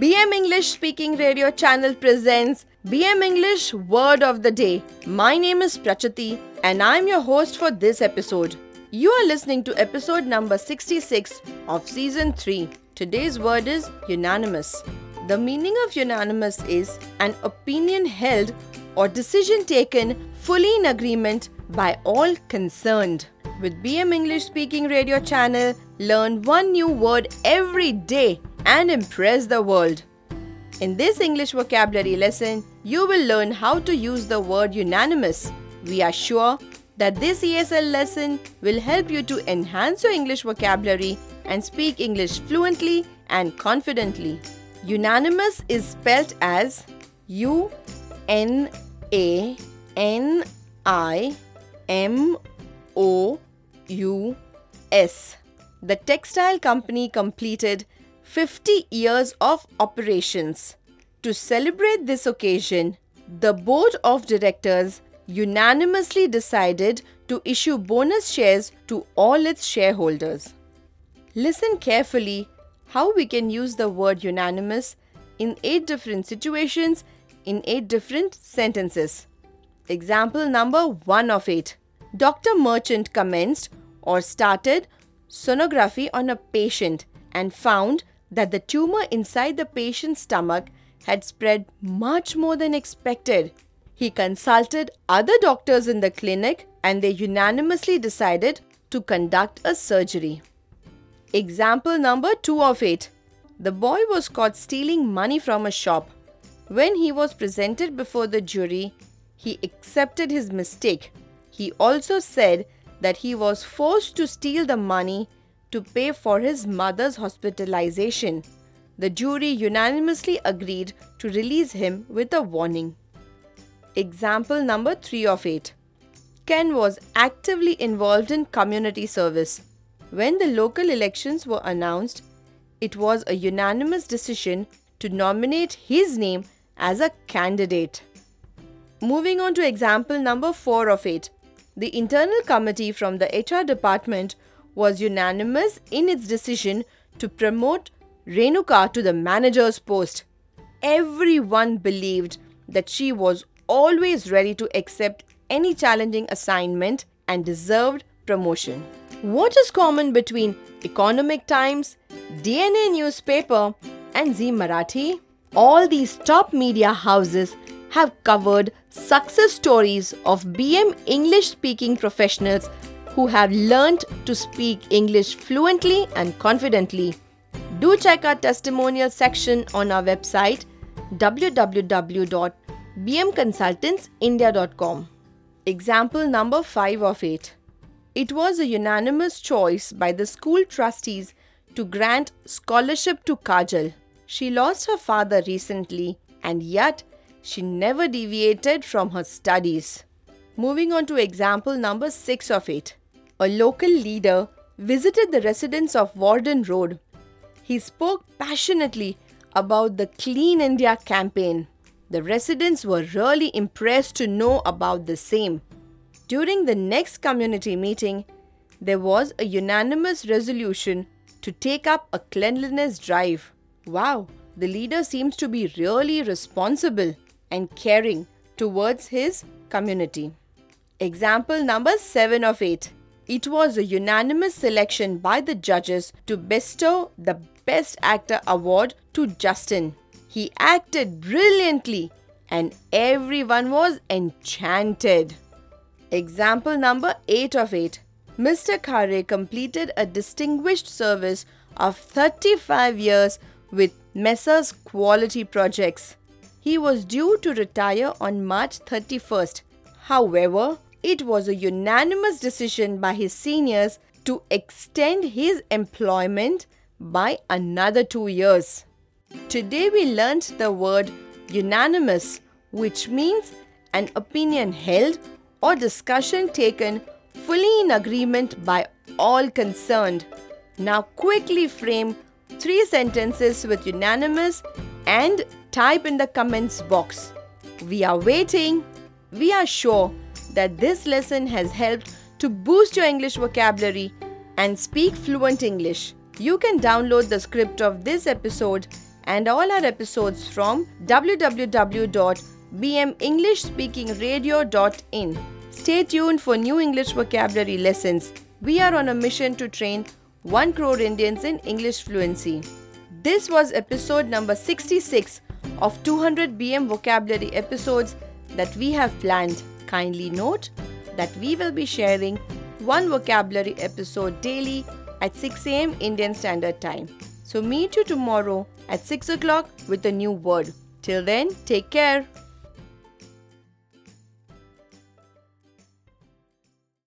BM English Speaking Radio channel presents BM English Word of the Day. My name is Prachati and I'm your host for this episode. You are listening to episode number 66 of season 3. Today's word is unanimous. The meaning of unanimous is an opinion held or decision taken fully in agreement by all concerned. With BM English Speaking Radio channel, learn one new word every day and impress the world. In this English vocabulary lesson, you will learn how to use the word unanimous. We are sure that this ESL lesson will help you to enhance your English vocabulary and speak English fluently and confidently. Unanimous is spelled as U N A N I M O U S. The textile company completed 50 years of operations. To celebrate this occasion, the board of directors unanimously decided to issue bonus shares to all its shareholders. Listen carefully how we can use the word unanimous in 8 different situations in 8 different sentences. Example number 1 of 8. Dr. Merchant commenced or started sonography on a patient and found that the tumor inside the patient's stomach had spread much more than expected. He consulted other doctors in the clinic and they unanimously decided to conduct a surgery. Example number 2 of 8. The boy was caught stealing money from a shop. When he was presented before the jury, he accepted his mistake. He also said that he was forced to steal the money to pay for his mother's hospitalization. The jury unanimously agreed to release him with a warning. Example number 3 of 8. Ken was actively involved in community service. When the local elections were announced, it was a unanimous decision to nominate his name as a candidate. Moving on to example number 4 of 8. The internal committee from the HR department was unanimous in its decision to promote Renuka to the manager's post. Everyone believed that she was always ready to accept any challenging assignment and deserved promotion. What is common between Economic Times, DNA newspaper, and Zee Marathi? All these top media houses have covered success stories of BM English speaking professionals who have learned to speak English fluently and confidently. Do check our testimonial section on our website www.bmconsultantsindia.com. Example number 5 of 8. It was a unanimous choice by the school trustees to grant scholarship to Kajal. She lost her father recently and yet she never deviated from her studies. Moving on to example number 6 of 8 a local leader, visited the residents of Warden Road. He spoke passionately about the Clean India campaign. The residents were really impressed to know about the same. During the next community meeting, there was a unanimous resolution to take up a cleanliness drive. Wow, the leader seems to be really responsible and caring towards his community. Example number 7 of 8. It was a unanimous selection by the judges to bestow the Best Actor award to Justin. He acted brilliantly and everyone was enchanted. Example number 8 of 8. Mr. Khare completed a distinguished service of 35 years with Messrs Quality Projects. He was due to retire on March 31st. However, it was a unanimous decision by his seniors to extend his employment by another two years. Today we learnt the word unanimous, which means an opinion held or discussion taken fully in agreement by all concerned. Now quickly frame three sentences with unanimous and type in the comments box. We are waiting. We are sure that this lesson has helped to boost your English vocabulary and speak fluent English. You can download the script of this episode and all our episodes from www.bmenglishspeakingradio.in. Stay tuned for new English vocabulary lessons. We are on a mission to train 1 crore Indians in English fluency. This was episode number 66 of 200 BM vocabulary episodes that we have planned. Kindly note that we will be sharing one vocabulary episode daily at 6 am Indian Standard Time. So meet you tomorrow at 6 o'clock with a new word. Till then, take care.